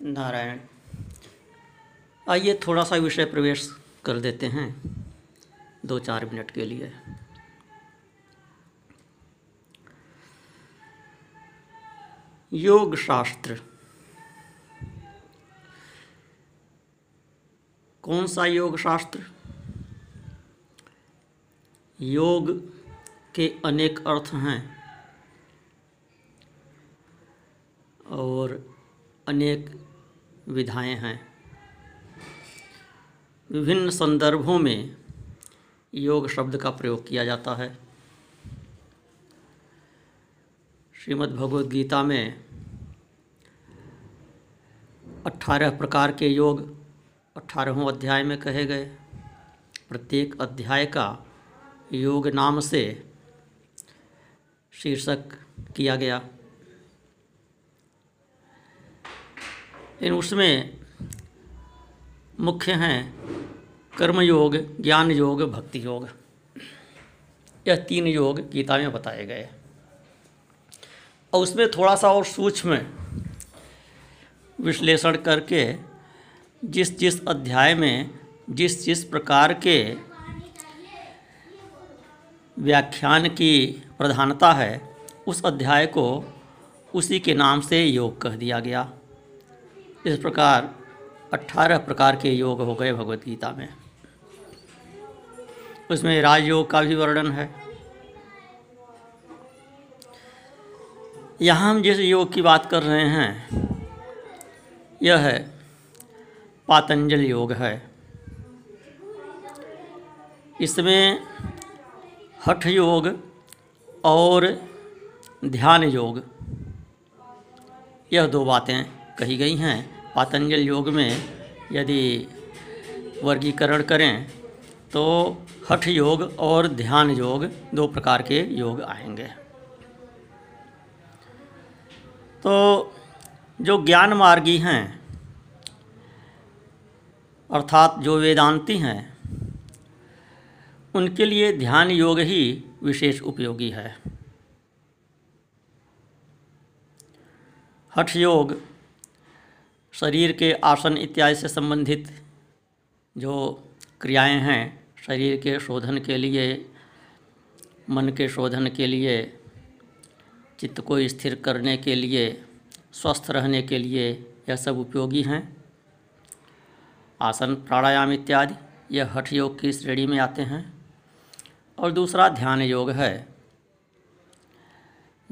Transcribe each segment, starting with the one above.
नारायण, आइए थोड़ा सा विषय प्रवेश कर देते हैं दो चार मिनट के लिए। योग शास्त्र कौन सा योग शास्त्र योग के अनेक अर्थ हैं और अनेक विधाएँ हैं। विभिन्न संदर्भों में योग शब्द का प्रयोग किया जाता है। श्रीमद् भगवद गीता में अठारह प्रकार के योग अठारहों अध्याय में कहे गए। प्रत्येक अध्याय का योग नाम से शीर्षक किया गया। इन उसमें मुख्य हैं कर्म योग ज्ञान योग भक्ति योग यह तीन योग गीता में बताए गए और उसमें थोड़ा सा और सूक्ष्म विश्लेषण करके जिस जिस अध्याय में जिस जिस प्रकार के व्याख्यान की प्रधानता है, उस अध्याय को उसी के नाम से योग कह दिया गया। इस प्रकार अट्ठारह प्रकार के योग हो गए भगवत गीता में। उसमें राजयोग का भी वर्णन है। यहाँ हम जिस योग की बात कर रहे हैं, यह है पातंजल योग है। इसमें हठ योग और ध्यान योग, यह दो बातें कही गई हैं। पातंजल योग में यदि वर्गीकरण करें तो हठ योग और ध्यान योग दो प्रकार के योग आएँगे। तो जो ज्ञान मार्गी हैं, अर्थात जो वेदांती हैं, उनके लिए ध्यान योग ही विशेष उपयोगी है। हठ योग शरीर के आसन इत्यादि से संबंधित जो क्रियाएँ हैं, शरीर के शोधन के लिए, मन के शोधन के लिए, चित्त को स्थिर करने के लिए, स्वस्थ रहने के लिए यह सब उपयोगी हैं। आसन, प्राणायाम इत्यादि, यह हठ योग की श्रेणी में आते हैं। और दूसरा ध्यान योग है।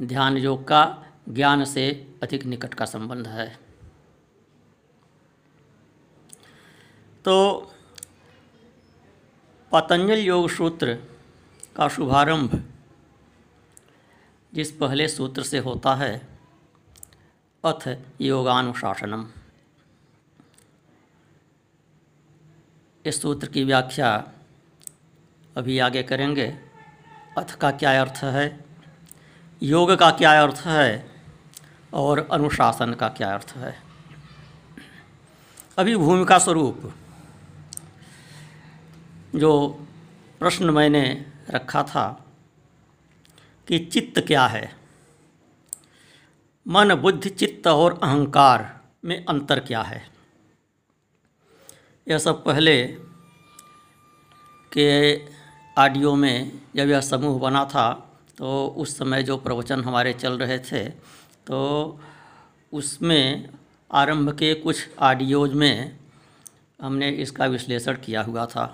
ध्यान योग का ज्ञान से अधिक निकट का संबंध है। तो पतंजल योग सूत्र का शुभारंभ जिस पहले सूत्र से होता है, अथ योगानुशासनम। इस सूत्र की व्याख्या अभी आगे करेंगे। अथ का क्या अर्थ है? योग का क्या अर्थ है? और अनुशासन का क्या अर्थ है? अभी भूमिका स्वरूप। जो प्रश्न मैंने रखा था कि चित्त क्या है? मन, बुद्धि, चित्त और अहंकार में अंतर क्या है? यह सब पहले के ऑडियो में जब यह समूह बना था तो उस समय जो प्रवचन हमारे चल रहे थे तो उसमें आरंभ के कुछ ऑडियोज में हमने इसका विश्लेषण किया हुआ था।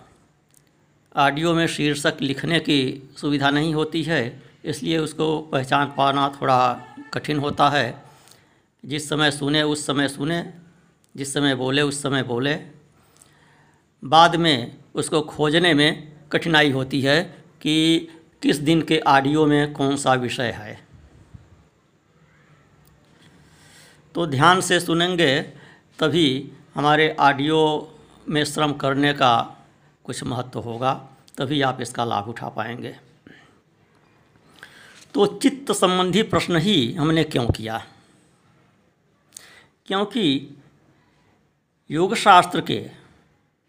ऑडियो में शीर्षक लिखने की सुविधा नहीं होती है, इसलिए उसको पहचान पाना थोड़ा कठिन होता है। जिस समय सुने, उस समय सुने, जिस समय बोले, उस समय बोले। बाद में उसको खोजने में कठिनाई होती है कि किस दिन के ऑडियो में कौन सा विषय है। तो ध्यान से सुनेंगे, तभी हमारे ऑडियो में श्रम करने का कुछ महत्व होगा, तभी आप इसका लाभ उठा पाएँगे। तो चित्त संबंधी प्रश्न ही हमने क्यों किया? क्योंकि योग शास्त्र के,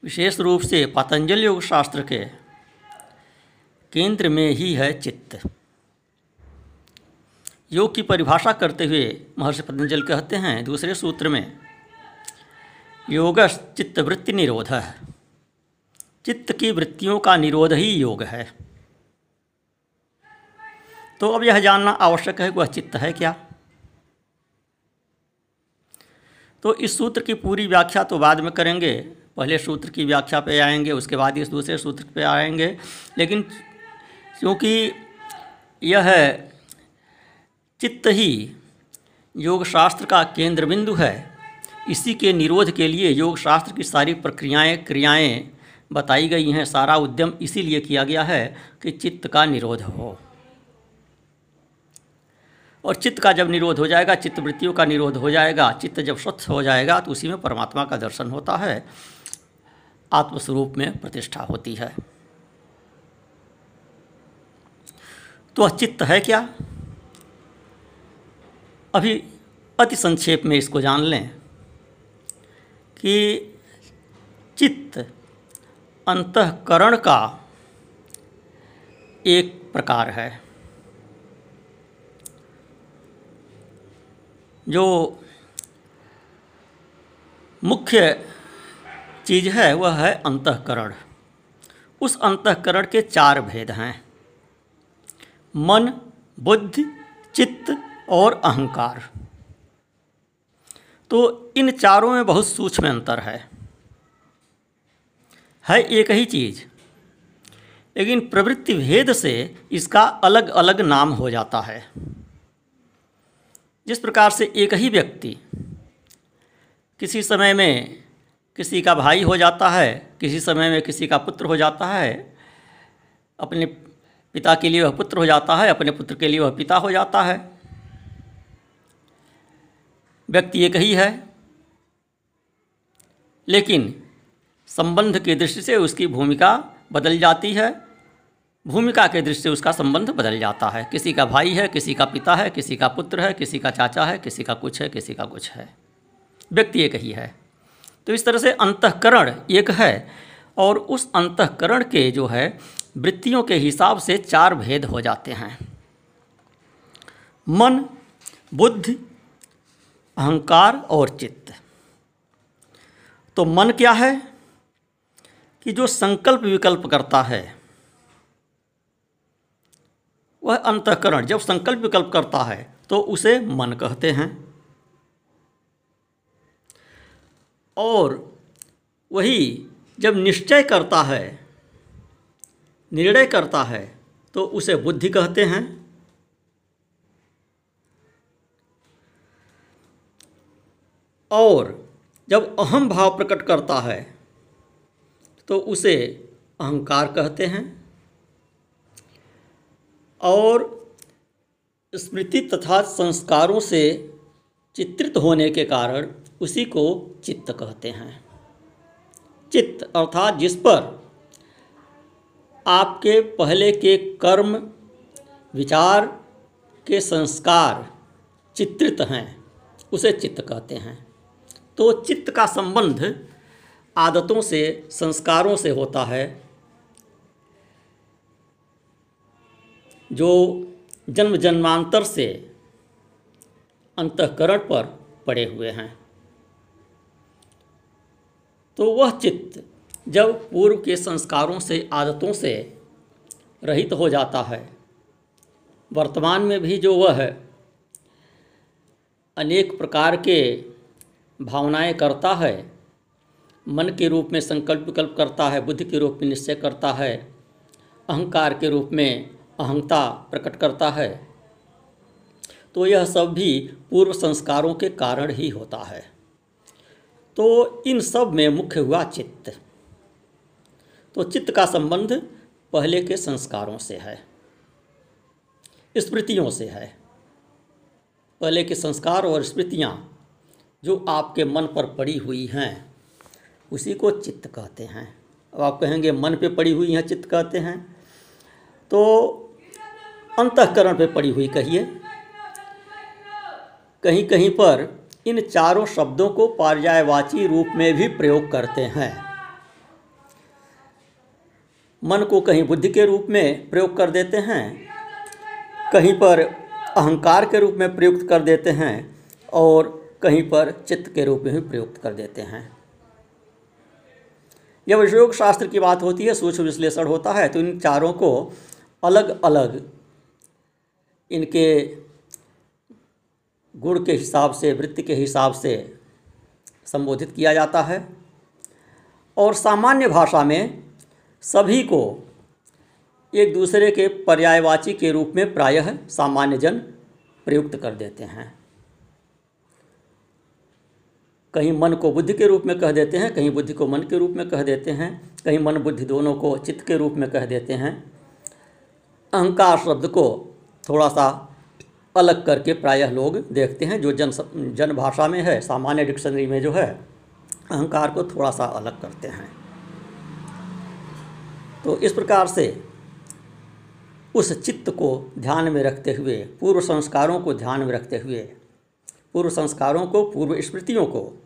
विशेष रूप से पतंजल योग शास्त्र के केंद्र में ही है चित्त। योग की परिभाषा करते हुए महर्षि पतंजल कहते हैं, दूसरे सूत्र में योग चित्तवृत्ति निरोध है चित्त की वृत्तियों का निरोध ही योग है। तो अब यह जानना आवश्यक है कि वह चित्त है क्या? तो इस सूत्र की पूरी व्याख्या तो बाद में करेंगे। पहले सूत्र की व्याख्या पे आएँगे, उसके बाद इस दूसरे सूत्र पे आएँगे। लेकिन क्योंकि यह चित्त ही योग शास्त्र का केंद्र बिंदु है, इसी के निरोध के लिए योग शास्त्र की सारी प्रक्रियाएँ, क्रियाएँ बताई गई हैं। सारा उद्यम इसीलिए किया गया है कि चित्त का निरोध हो। और चित्त का जब निरोध हो जाएगा, चित्त वृत्तियों का निरोध हो जाएगा, चित्त जब स्वच्छ हो जाएगा तो उसी में परमात्मा का दर्शन होता है, आत्मस्वरूप में प्रतिष्ठा होती है। तो चित्त है क्या? अभी अति संक्षेप में इसको जान लें कि चित्त अंतकरण का एक प्रकार है। जो मुख्य चीज़ है, वह है अंतकरण। उस अंतकरण के चार भेद हैं। मन, बुद्धि, चित्त और अहंकार। तो इन चारों में बहुत सूक्ष्म अंतर है। है एक ही चीज़। लेकिन प्रवृत्ति भेद से इसका अलग अलग नाम हो जाता है। जिस प्रकार से एक ही व्यक्ति किसी समय में किसी का भाई हो जाता है, किसी समय में किसी का पुत्र हो जाता है, अपने पिता के लिए वह पुत्र हो जाता है, अपने पुत्र के लिए वह पिता हो जाता है। व्यक्ति एक ही है। लेकिन संबंध की दृष्टि से उसकी भूमिका बदल जाती है। भूमिका के दृष्टि से उसका संबंध बदल जाता है। किसी का भाई है, किसी का पिता है, किसी का पुत्र है, किसी का चाचा है, किसी का कुछ है, किसी का कुछ है। व्यक्ति एक ही है। तो इस तरह से अंतकरण एक है और उस अंतकरण के जो है, वृत्तियों के हिसाब से चार भेद हो जाते हैं। मन, बुद्धि, अहंकार और चित्त। तो मन क्या है? कि जो संकल्प विकल्प करता है, वह अंतकरण, जब संकल्प विकल्प करता है तो उसे मन कहते हैं। और वही जब निश्चय करता है, निर्णय करता है तो उसे बुद्धि कहते हैं। और जब अहम भाव प्रकट करता है तो उसे अहंकार कहते हैं। और स्मृति तथा संस्कारों से चित्रित होने के कारण उसी को चित्त कहते हैं। चित्त अर्थात जिस पर आपके पहले के कर्म, विचार के संस्कार चित्रित हैं, उसे चित्त कहते हैं। तो चित्त का संबंध आदतों से, संस्कारों से होता है, जो जन्म जन्मांतर से अंतकरण पर पड़े हुए हैं। तो वह चित्त जब पूर्व के संस्कारों से, आदतों से रहित हो जाता है, वर्तमान में भी जो वह अनेक प्रकार के भावनाएँ करता है मन के रूप में संकल्प विकल्प करता है, बुद्धि के रूप में निश्चय करता है, अहंकार के रूप में अहंता प्रकट करता है। तो यह सब भी पूर्व संस्कारों के कारण ही होता है। तो इन सब में मुख्य हुआ चित्त। तो चित्त का संबंध पहले के संस्कारों से है, स्मृतियों से है। पहले के संस्कार और स्मृतियाँ जो आपके मन पर पड़ी हुई हैं उसी को चित्त कहते हैं। अब आप कहेंगे, मन पे पड़ी हुई हैं चित्त कहते हैं। तो अंतकरण पे पड़ी हुई कहिए। कहीं कहीं पर इन चारों शब्दों को पर्यायवाची रूप में भी प्रयोग करते हैं। मन को कहीं बुद्धि के रूप में प्रयोग कर देते हैं, कहीं पर अहंकार के रूप में प्रयुक्त कर देते हैं, और कहीं पर चित्त के रूप में भी प्रयुक्त कर देते हैं। जब योग शास्त्र की बात होती है, सूक्ष्म विश्लेषण होता है तो इन चारों को अलग अलग इनके गुण के हिसाब से, वृत्ति के हिसाब से संबोधित किया जाता है। और सामान्य भाषा में सभी को एक दूसरे के पर्यायवाची के रूप में प्रायः सामान्य जन प्रयुक्त कर देते हैं। कहीं मन को बुद्धि के रूप में कह देते हैं, कहीं बुद्धि को मन के रूप में कह देते हैं, कहीं मन बुद्धि दोनों को चित्त के रूप में कह देते हैं। अहंकार शब्द को थोड़ा सा अलग करके प्रायः लोग देखते हैं, जो जन जन भाषा में है, सामान्य डिक्शनरी में जो है, अहंकार को थोड़ा सा अलग करते हैं। तो इस प्रकार से उस चित्त को ध्यान में रखते हुए, पूर्व संस्कारों को ध्यान में रखते हुए, पूर्व संस्कारों को, पूर्व स्मृतियों को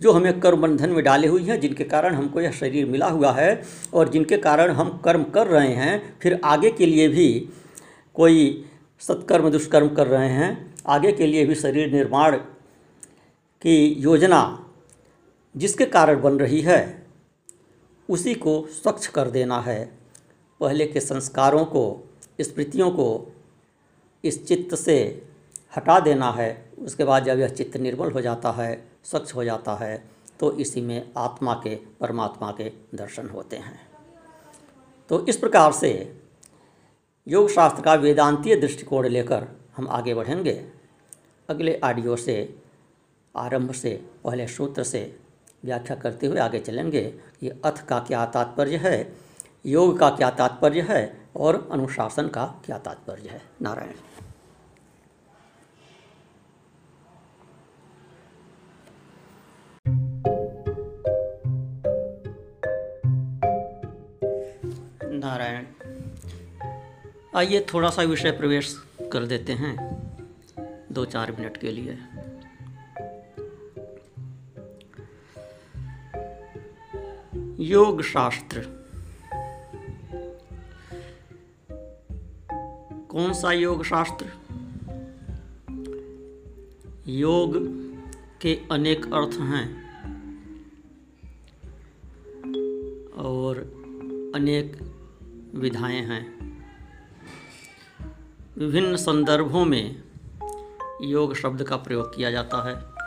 जो हमें कर्म बंधन में डाले हुई हैं, जिनके कारण हमको यह शरीर मिला हुआ है और जिनके कारण हम कर्म कर रहे हैं, फिर आगे के लिए भी कोई सत्कर्म, दुष्कर्म कर रहे हैं, आगे के लिए भी शरीर निर्माण की योजना जिसके कारण बन रही है, उसी को स्वच्छ कर देना है। पहले के संस्कारों को, स्मृतियों को इस चित्त से हटा देना है, उसके बाद जब यह चित्त निर्मल हो जाता है स्वच्छ हो जाता है तो इसी में आत्मा के, परमात्मा के दर्शन होते हैं। तो इस प्रकार से योग शास्त्र का वेदांतीय दृष्टिकोण लेकर हम आगे बढ़ेंगे। अगले ऑडियो से, आरंभ से, पहले सूत्र से व्याख्या करते हुए आगे चलेंगे। कि अथ का क्या तात्पर्य है, योग का क्या तात्पर्य है और अनुशासन का क्या तात्पर्य है? नारायण। नारायण, आइए थोड़ा सा विषय प्रवेश कर देते हैं दो चार मिनट के लिए। योग शास्त्र कौन सा योग शास्त्र योग के अनेक अर्थ हैं। विधाएँ हैं। विभिन्न संदर्भों में योग शब्द का प्रयोग किया जाता है।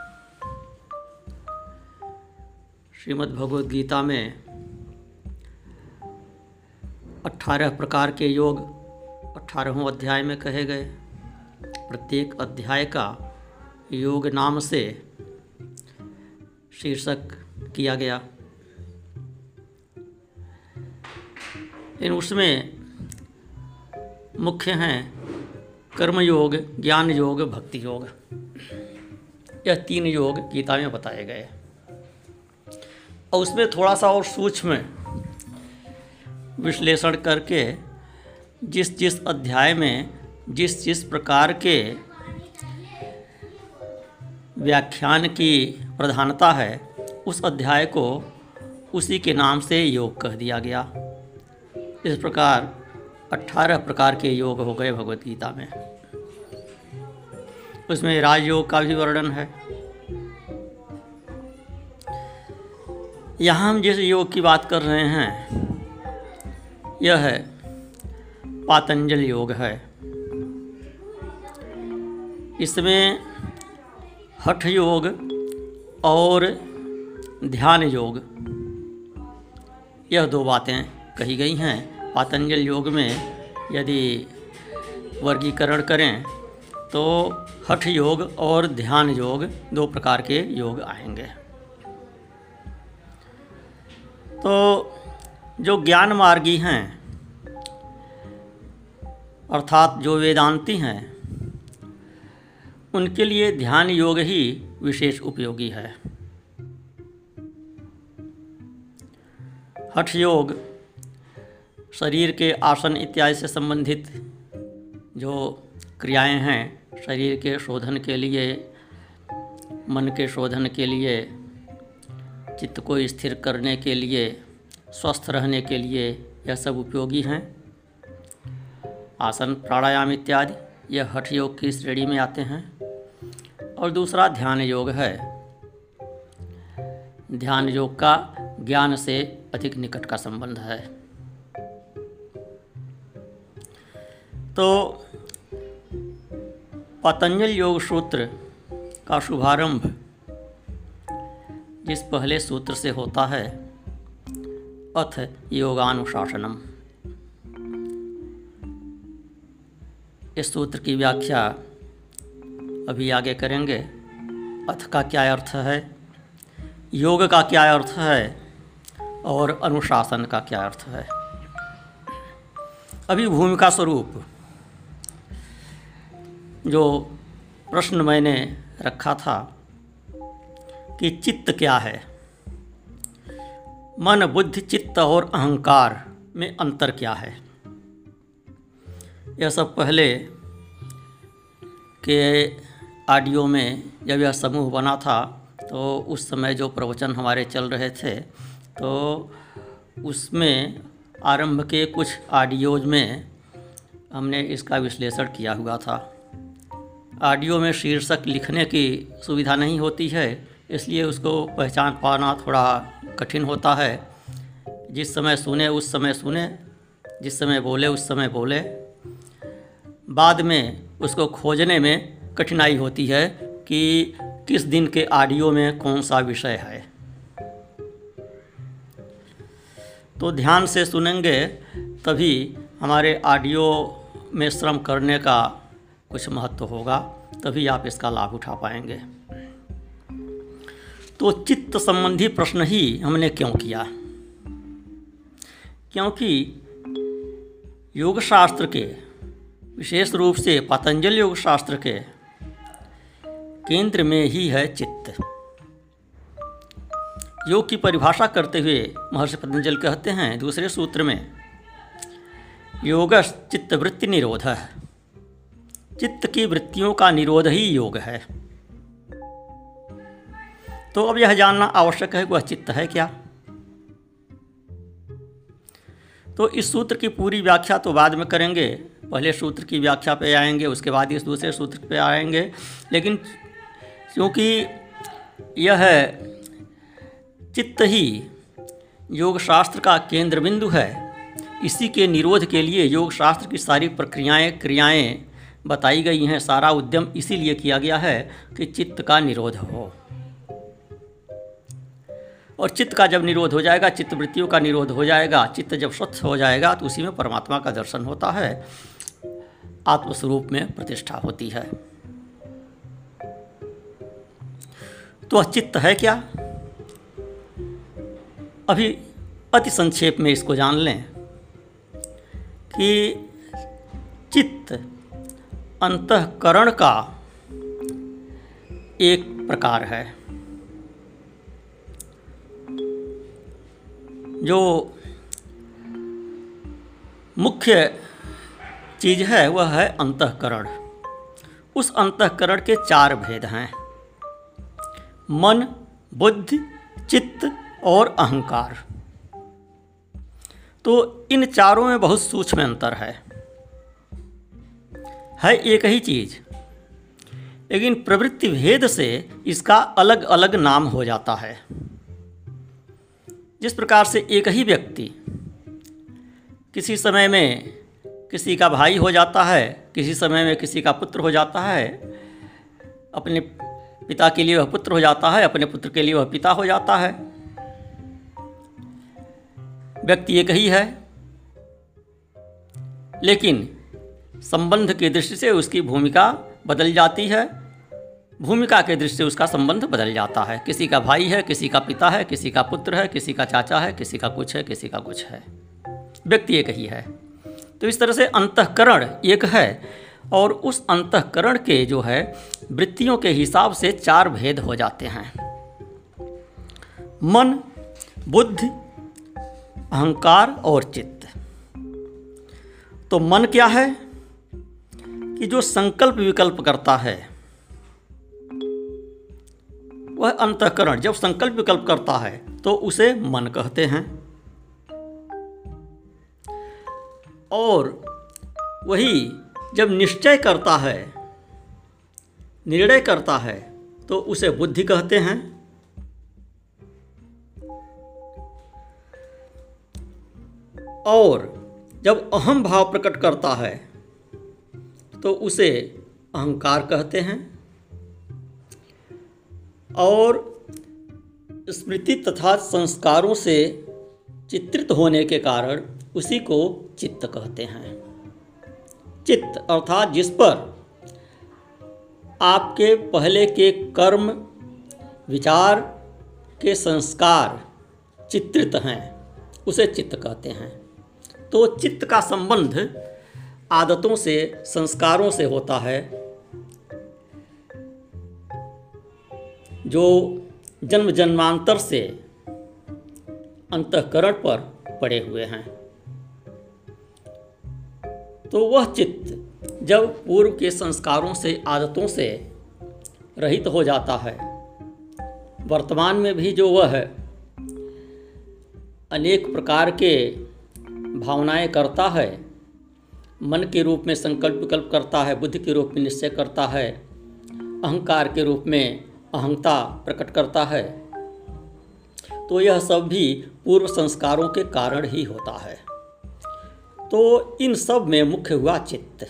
श्रीमद् भगवद गीता में अठारह प्रकार के योग अठारहों अध्याय में कहे गए। प्रत्येक अध्याय का योग नाम से शीर्षक किया गया। इन उसमें मुख्य हैं कर्म योग ज्ञान योग भक्ति योग यह तीन योग गीता में बताए गए। और उसमें थोड़ा सा और सूक्ष्म विश्लेषण करके जिस जिस अध्याय में, जिस जिस प्रकार के व्याख्यान की प्रधानता है, उस अध्याय को उसी के नाम से योग कह दिया गया। इस प्रकार अट्ठारह प्रकार के योग हो गए भगवत गीता में। उसमें राजयोग का भी वर्णन है। यहाँ हम जिस योग की बात कर रहे हैं, यह है पातंजल योग है। इसमें हठ योग और ध्यान योग, यह दो बातें कही गई हैं। पातंजल योग में यदि वर्गीकरण करें तो हठ योग और ध्यान योग दो प्रकार के योग आएँगे। तो जो ज्ञान मार्गी हैं, अर्थात जो वेदांती हैं, उनके लिए ध्यान योग ही विशेष उपयोगी है। हठ योग शरीर के आसन इत्यादि से संबंधित जो क्रियाएँ हैं, शरीर के शोधन के लिए, मन के शोधन के लिए, चित्त को स्थिर करने के लिए, स्वस्थ रहने के लिए यह सब उपयोगी हैं। आसन, प्राणायाम इत्यादि, यह हठ योग की श्रेणी में आते हैं। और दूसरा ध्यान योग है। ध्यान योग का ज्ञान से अधिक निकट का संबंध है। तो पतंजल योग सूत्र का शुभारंभ जिस पहले सूत्र से होता है, अथ योगानुशासनम। इस सूत्र की व्याख्या अभी आगे करेंगे। अथ का क्या अर्थ है? योग का क्या अर्थ है? और अनुशासन का क्या अर्थ है? अभी भूमिका स्वरूप। जो प्रश्न मैंने रखा था कि चित्त क्या है? मन, बुद्धि, चित्त और अहंकार में अंतर क्या है? यह सब पहले के ऑडियो में जब यह समूह बना था तो उस समय जो प्रवचन हमारे चल रहे थे तो उसमें आरंभ के कुछ ऑडियोज में हमने इसका विश्लेषण किया हुआ था। ऑडियो में शीर्षक लिखने की सुविधा नहीं होती है, इसलिए उसको पहचान पाना थोड़ा कठिन होता है। जिस समय सुने, उस समय सुने, जिस समय बोले, उस समय बोले। बाद में उसको खोजने में कठिनाई होती है कि किस दिन के ऑडियो में कौन सा विषय है। तो ध्यान से सुनेंगे, तभी हमारे ऑडियो में श्रम करने का कुछ महत्व होगा, तभी आप इसका लाभ उठा पाएँगे। तो चित्त संबंधी प्रश्न ही हमने क्यों किया? क्योंकि योग शास्त्र के, विशेष रूप से पतंजलि योग शास्त्र के केंद्र में ही है चित्त। योग की परिभाषा करते हुए महर्षि पतंजलि कहते हैं, दूसरे सूत्र में योग चित्त वृत्ति निरोध है चित्त की वृत्तियों का निरोध ही योग है। तो अब यह जानना आवश्यक है कि वह चित्त है क्या? तो इस सूत्र की पूरी व्याख्या तो बाद में करेंगे। पहले सूत्र की व्याख्या पे आएँगे, उसके बाद इस दूसरे सूत्र पे आएँगे। लेकिन क्योंकि यह चित्त ही योग शास्त्र का केंद्र बिंदु है, इसी के निरोध के लिए योग शास्त्र की सारी प्रक्रियाएँ, क्रियाएँ बताई गई हैं। सारा उद्यम इसीलिए किया गया है कि चित्त का निरोध हो। और चित्त का जब निरोध हो जाएगा चित्त वृत्तियों का निरोध हो जाएगा, चित्त जब स्वच्छ हो जाएगा तो उसी में परमात्मा का दर्शन होता है। आत्मस्वरूप में प्रतिष्ठा होती है। तो चित्त है क्या? अभी अति संक्षेप में इसको जान लें कि चित्त अंतकरण का एक प्रकार है, जो मुख्य चीज़ है, वह है अंतकरण। उस अंतकरण के चार भेद हैं। मन, बुद्धि, चित्त और अहंकार। तो इन चारों में बहुत सूक्ष्म अंतर है। है एक ही चीज़। लेकिन प्रवृत्ति भेद से इसका अलग अलग नाम हो जाता है। जिस प्रकार से एक ही व्यक्ति किसी समय में किसी का भाई हो जाता है, किसी समय में किसी का पुत्र हो जाता है, अपने पिता के लिए वह पुत्र हो जाता है, अपने पुत्र के लिए वह पिता हो जाता है। व्यक्ति एक ही है। लेकिन संबंध की दृष्टि से उसकी भूमिका बदल जाती है। भूमिका के दृष्टि से उसका संबंध बदल जाता है। किसी का भाई है, किसी का पिता है, किसी का पुत्र है, किसी का चाचा है, किसी का कुछ है, किसी का कुछ है। व्यक्ति एक ही है। तो इस तरह से अंतकरण एक है और उस अंतकरण के जो है, वृत्तियों के हिसाब से चार भेद हो जाते हैं। मन, बुद्धि, अहंकार और चित्त। तो मन क्या है? कि जो संकल्प विकल्प करता है, वह अंतकरण, जब संकल्प विकल्प करता है तो उसे मन कहते हैं। और वही जब निश्चय करता है, निर्णय करता है तो उसे बुद्धि कहते हैं। और जब अहम भाव प्रकट करता है तो उसे अहंकार कहते हैं। और स्मृति तथा संस्कारों से चित्रित होने के कारण उसी को चित्त कहते हैं। चित्त अर्थात जिस पर आपके पहले के कर्म, विचार के संस्कार चित्रित हैं, उसे चित्त कहते हैं। तो चित्त का संबंध आदतों से, संस्कारों से होता है। जो जन्म जन्मांतर से अंतकरण पर पड़े हुए हैं। तो वह चित्त जब पूर्व के संस्कारों से, आदतों से रहित हो जाता है, वर्तमान में भी जो वह अनेक प्रकार के भावनाएँ करता है मन के रूप में संकल्प विकल्प करता है, बुद्धि के रूप में निश्चय करता है, अहंकार के रूप में अहंता प्रकट करता है। तो यह सब भी पूर्व संस्कारों के कारण ही होता है। तो इन सब में मुख्य हुआ चित्त।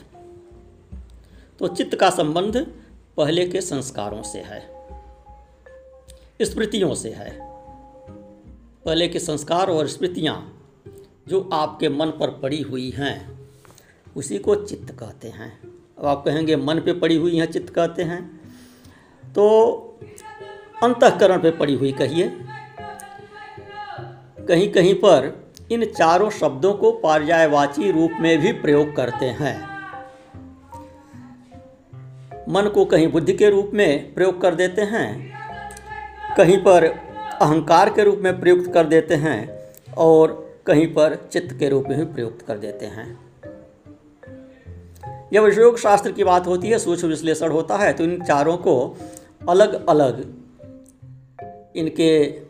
तो चित्त का संबंध पहले के संस्कारों से है, स्मृतियों से है। पहले के संस्कार और स्मृतियाँ जो आपके मन पर पड़ी हुई हैं उसी को चित्त कहते हैं। अब आप कहेंगे, मन पे पड़ी हुई हैं चित्त कहते हैं। तो अंतकरण पे पड़ी हुई कहिए। कहीं कहीं पर इन चारों शब्दों को पर्यायवाची रूप में भी प्रयोग करते हैं। मन को कहीं बुद्धि के रूप में प्रयोग कर देते हैं, कहीं पर अहंकार के रूप में प्रयुक्त कर देते हैं, और कहीं पर चित्त के रूप में भी प्रयुक्त कर देते हैं। जब योग शास्त्र की बात होती है, सूक्ष्म विश्लेषण होता है तो इन चारों को अलग अलग इनके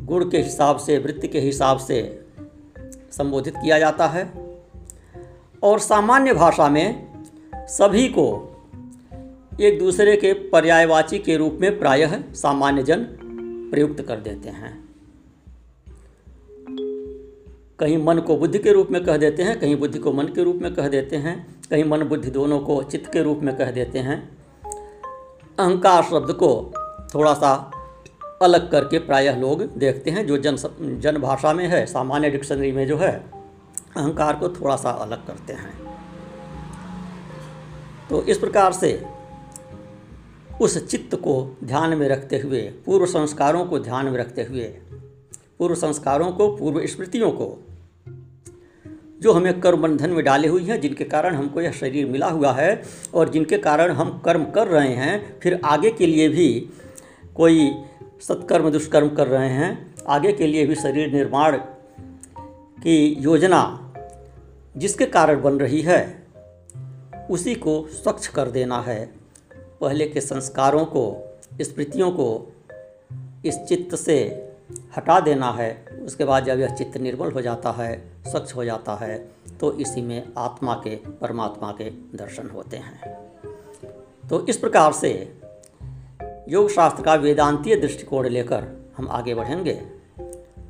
गुण के हिसाब से, वृत्ति के हिसाब से संबोधित किया जाता है। और सामान्य भाषा में सभी को एक दूसरे के पर्यायवाची के रूप में प्रायः सामान्य जन प्रयुक्त कर देते हैं। कहीं मन को बुद्धि के रूप में कह देते हैं, कहीं बुद्धि को मन के रूप में कह देते हैं, कहीं मन बुद्धि दोनों को चित्त के रूप में कह देते हैं। अहंकार शब्द को थोड़ा सा अलग करके प्रायः लोग देखते हैं, जो जन जन भाषा में है, सामान्य डिक्शनरी में जो है, अहंकार को थोड़ा सा अलग करते हैं। तो इस प्रकार से उस चित्त को ध्यान में रखते हुए, पूर्व संस्कारों को ध्यान में रखते हुए पूर्व संस्कारों को, पूर्व स्मृतियों को, जो हमें कर्म बंधन में डाले हुई हैं, जिनके कारण हमको यह शरीर मिला हुआ है और जिनके कारण हम कर्म कर रहे हैं, फिर आगे के लिए भी कोई सत्कर्म, दुष्कर्म कर रहे हैं, आगे के लिए भी शरीर निर्माण की योजना जिसके कारण बन रही है, उसी को स्वच्छ कर देना है। पहले के संस्कारों को, स्मृतियों को इस चित्त से हटा देना है, उसके बाद जब यह चित्त निर्मल हो जाता है, स्वच्छ हो जाता है तो इसी में आत्मा के, परमात्मा के दर्शन होते हैं। तो इस प्रकार से योग शास्त्र का वेदांतीय दृष्टिकोण लेकर हम आगे बढ़ेंगे।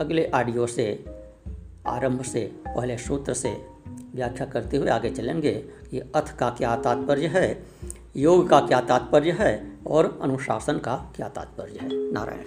अगले ऑडियो से, आरंभ से, पहले सूत्र से व्याख्या करते हुए आगे चलेंगे। कि अथ का क्या तात्पर्य है, योग का क्या तात्पर्य है और अनुशासन का क्या तात्पर्य है? नारायण।